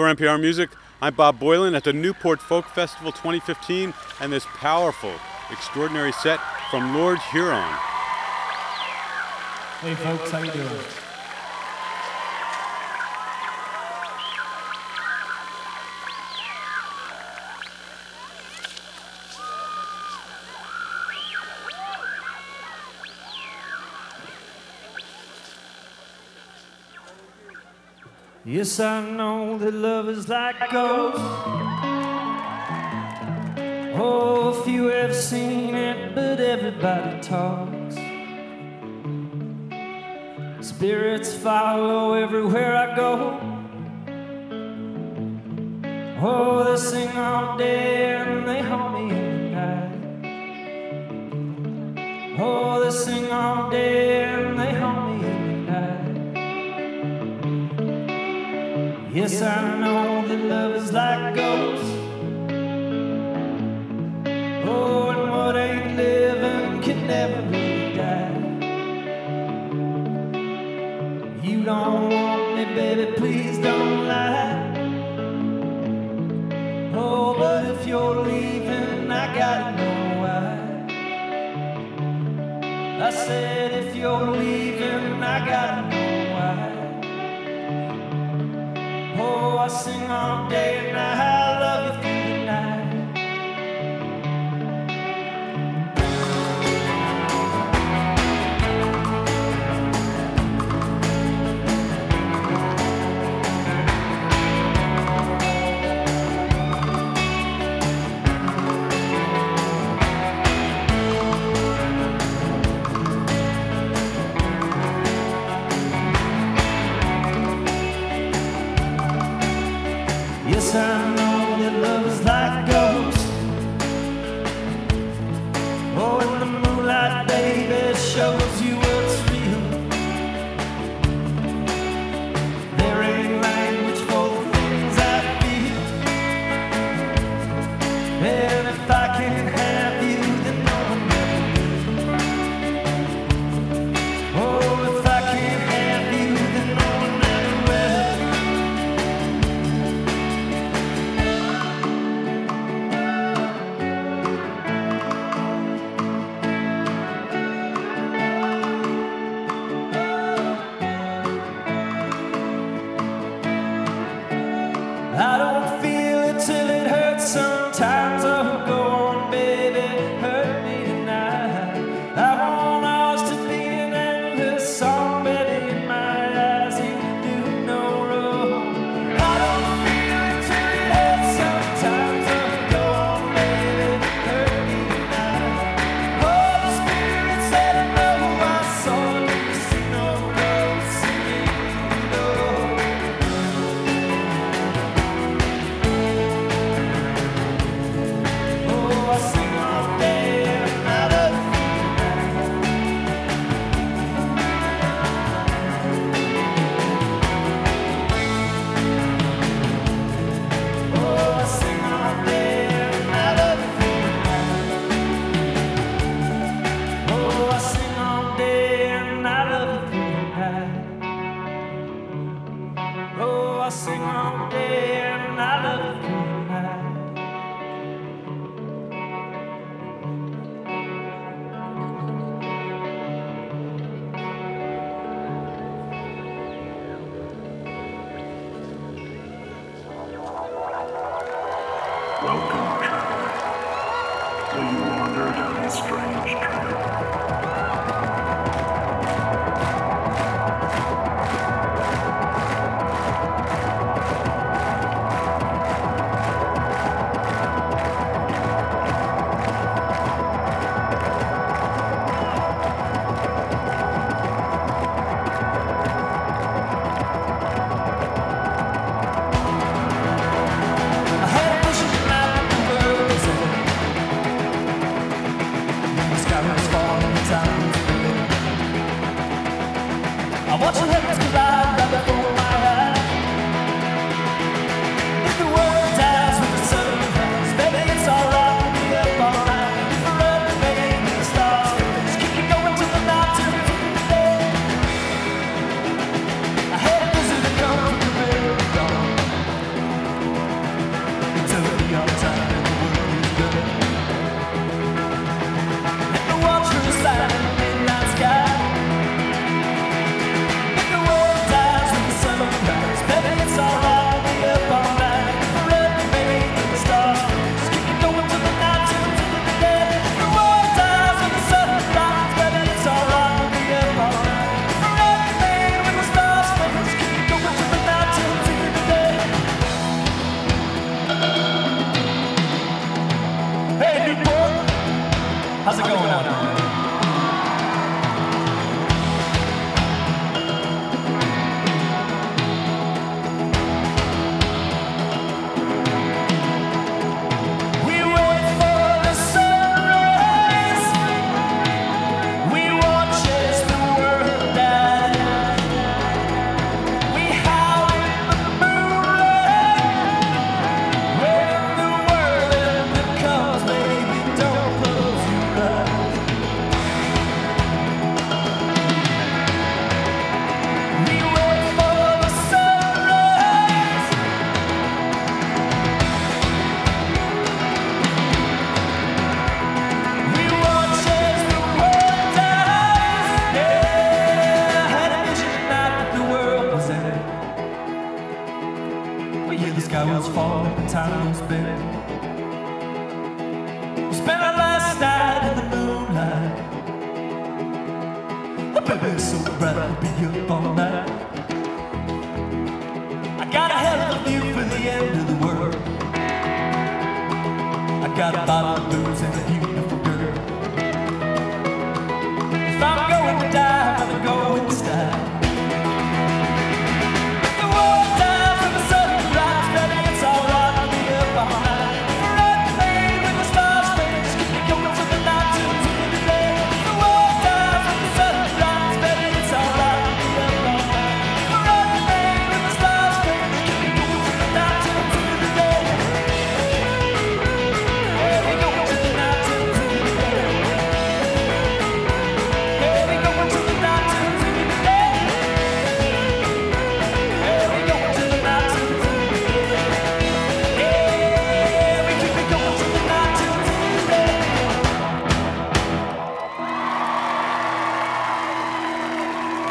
For NPR Music, I'm Bob Boilen at the Newport Folk Festival 2015 and this powerful, extraordinary set from Lord Huron. Hey folks, how you doing? Yes, I know that love is like ghosts. Oh, few have seen it, but everybody talks. Spirits follow everywhere I go. Oh, they sing all day and they haunt me the night. Oh, they sing all day Yes, I know that love is like ghosts. Oh, and what ain't living can never really die. You don't want me, baby, please don't lie. Oh, but if you're leaving, I gotta know why. I said, if you're leaving, I gotta sing all day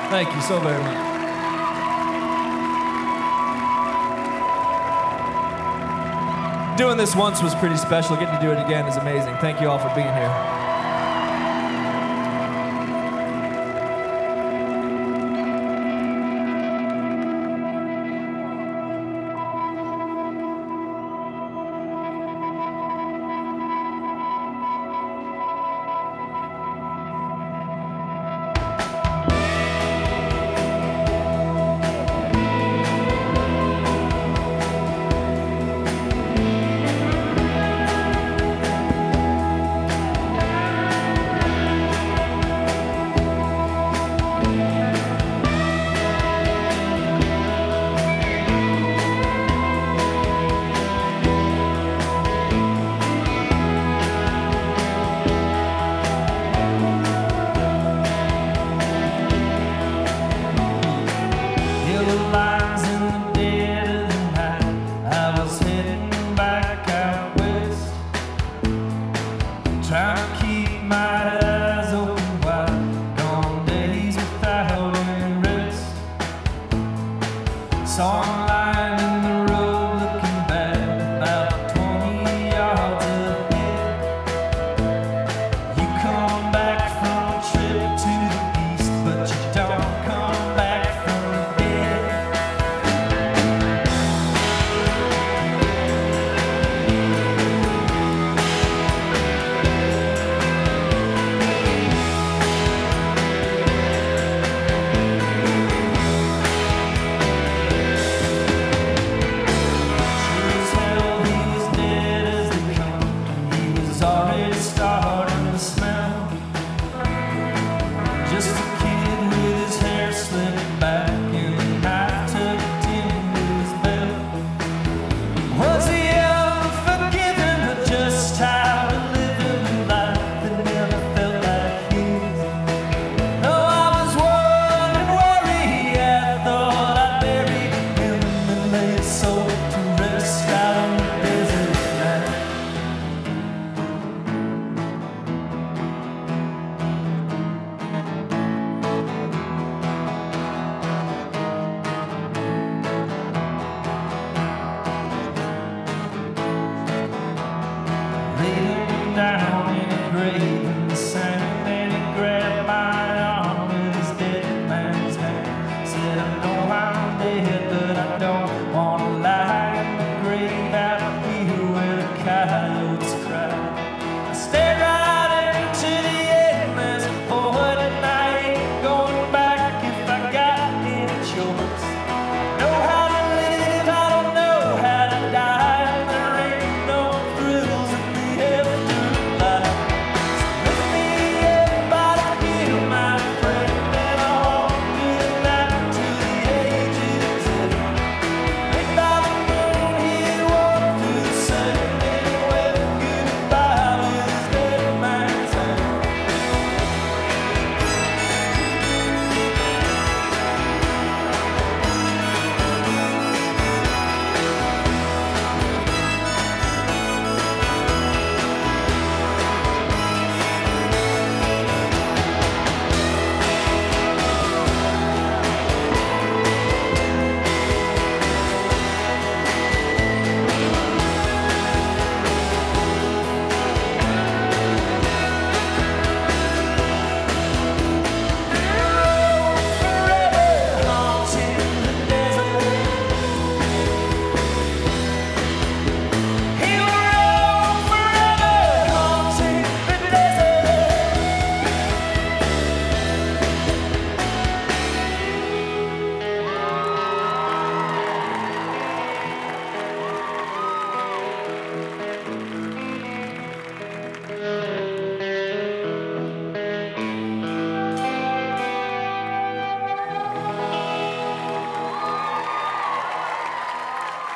Thank you so very much. Doing this once was pretty special. Getting to do it again is amazing. Thank you all for being here.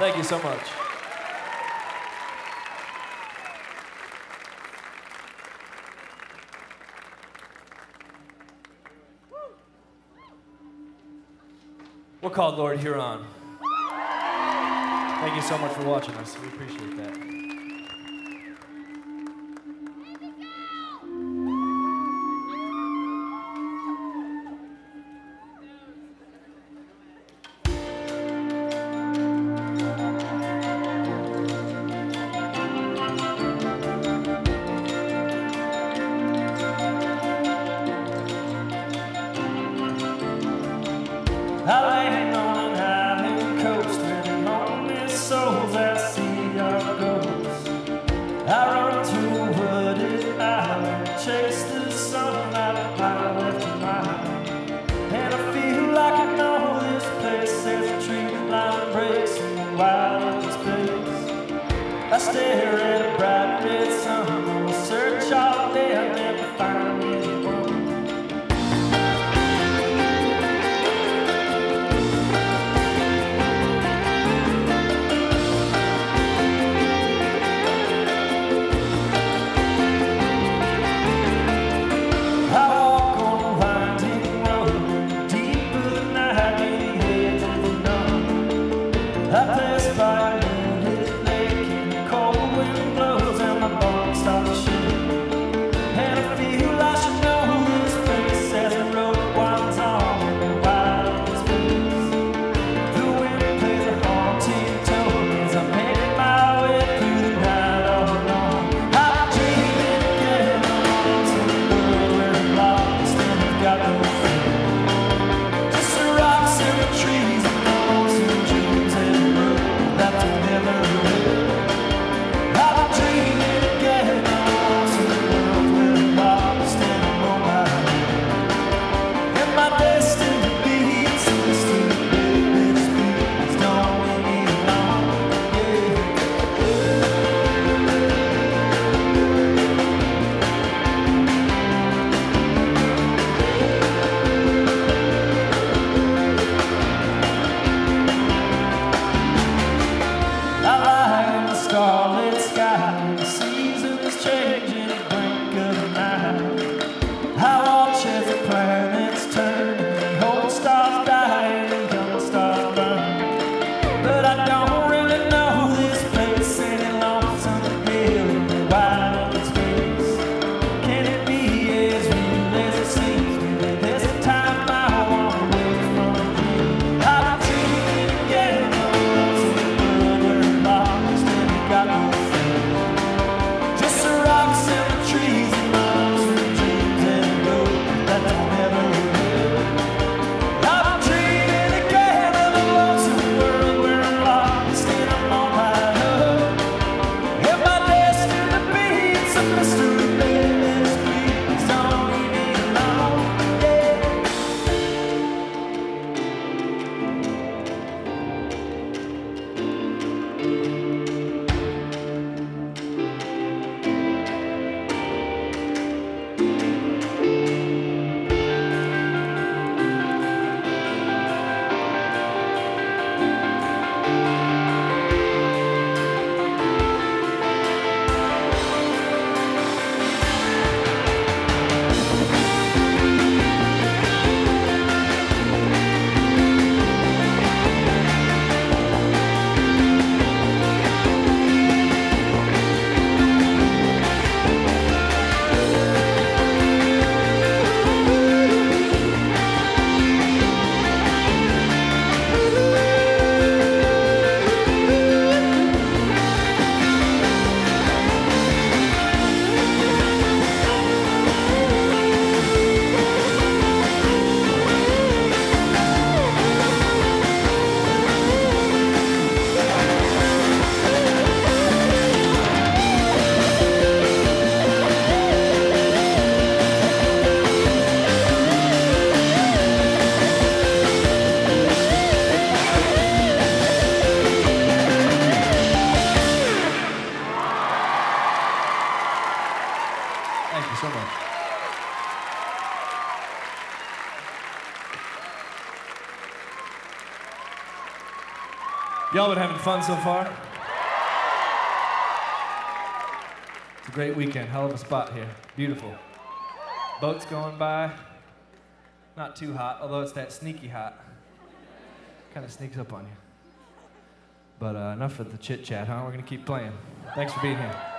Thank you so much. We're called Lord Huron. Thank you so much for watching us. We appreciate that. Y'all been having fun so far? It's a great weekend. Hell of a spot here. Beautiful. Boats going by. Not too hot, although it's that sneaky hot. Kind of sneaks up on you. But uh, enough of the chit chat, huh? We're going to keep playing. Thanks for being here.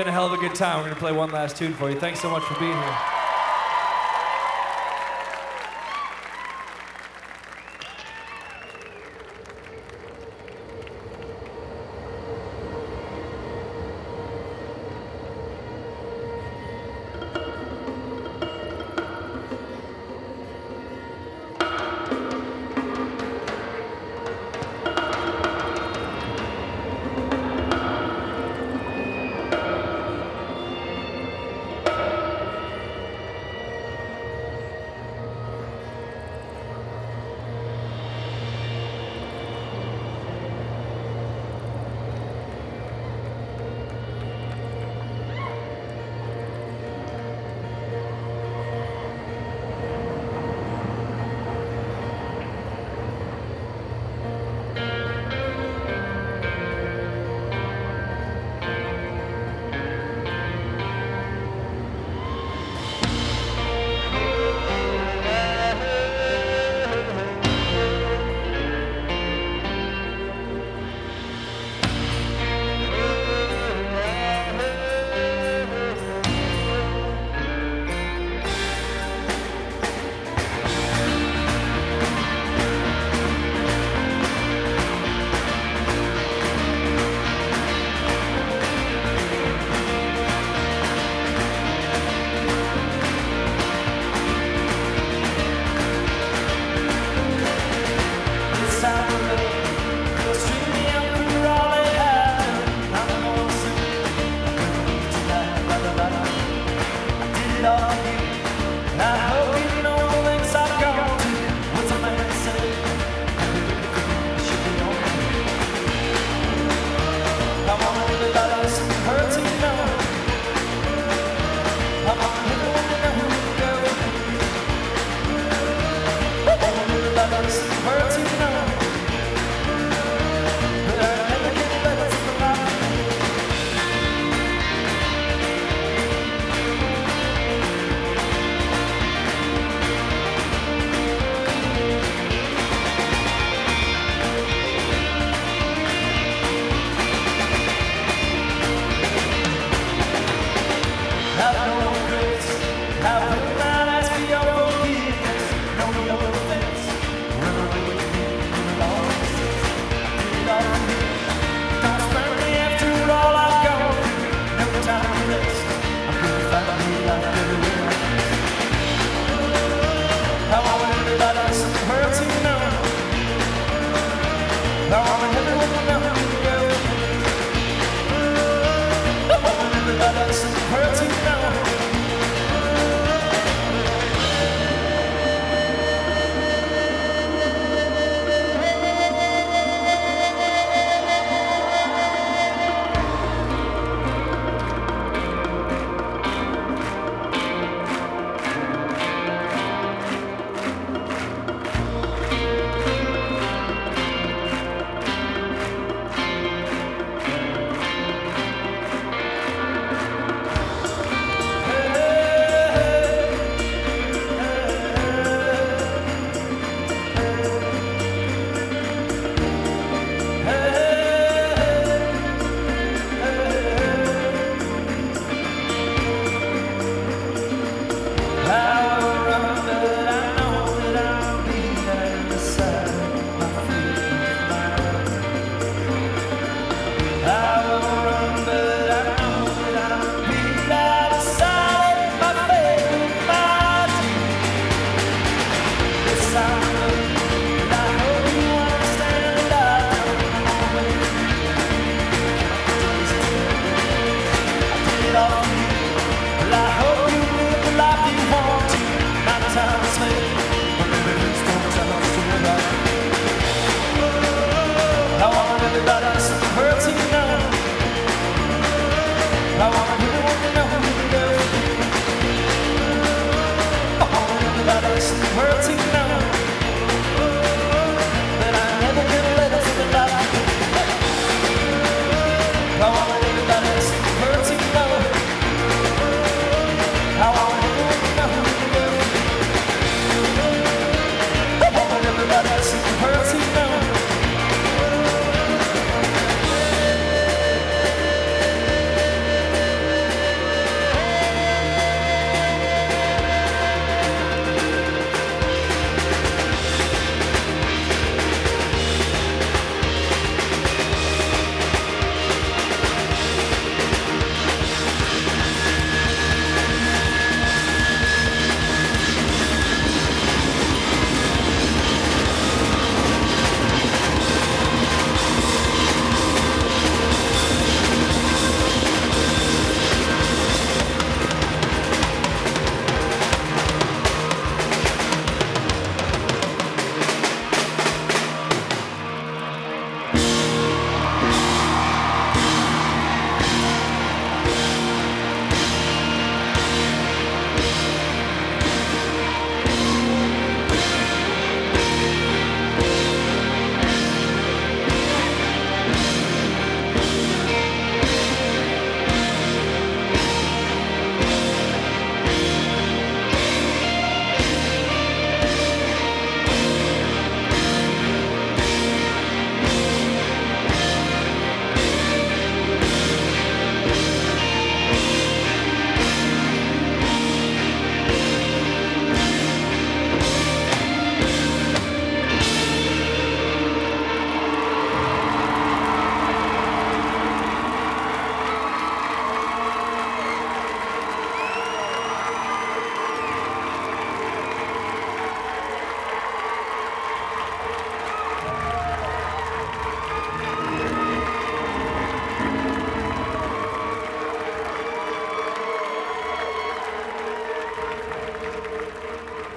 Been a hell of a good time. We're going to play one last tune for you. Thanks so much for being here.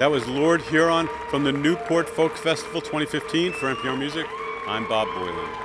That was Lord Huron from the Newport Folk Festival 2015 for NPR Music. I'm Bob Boilen.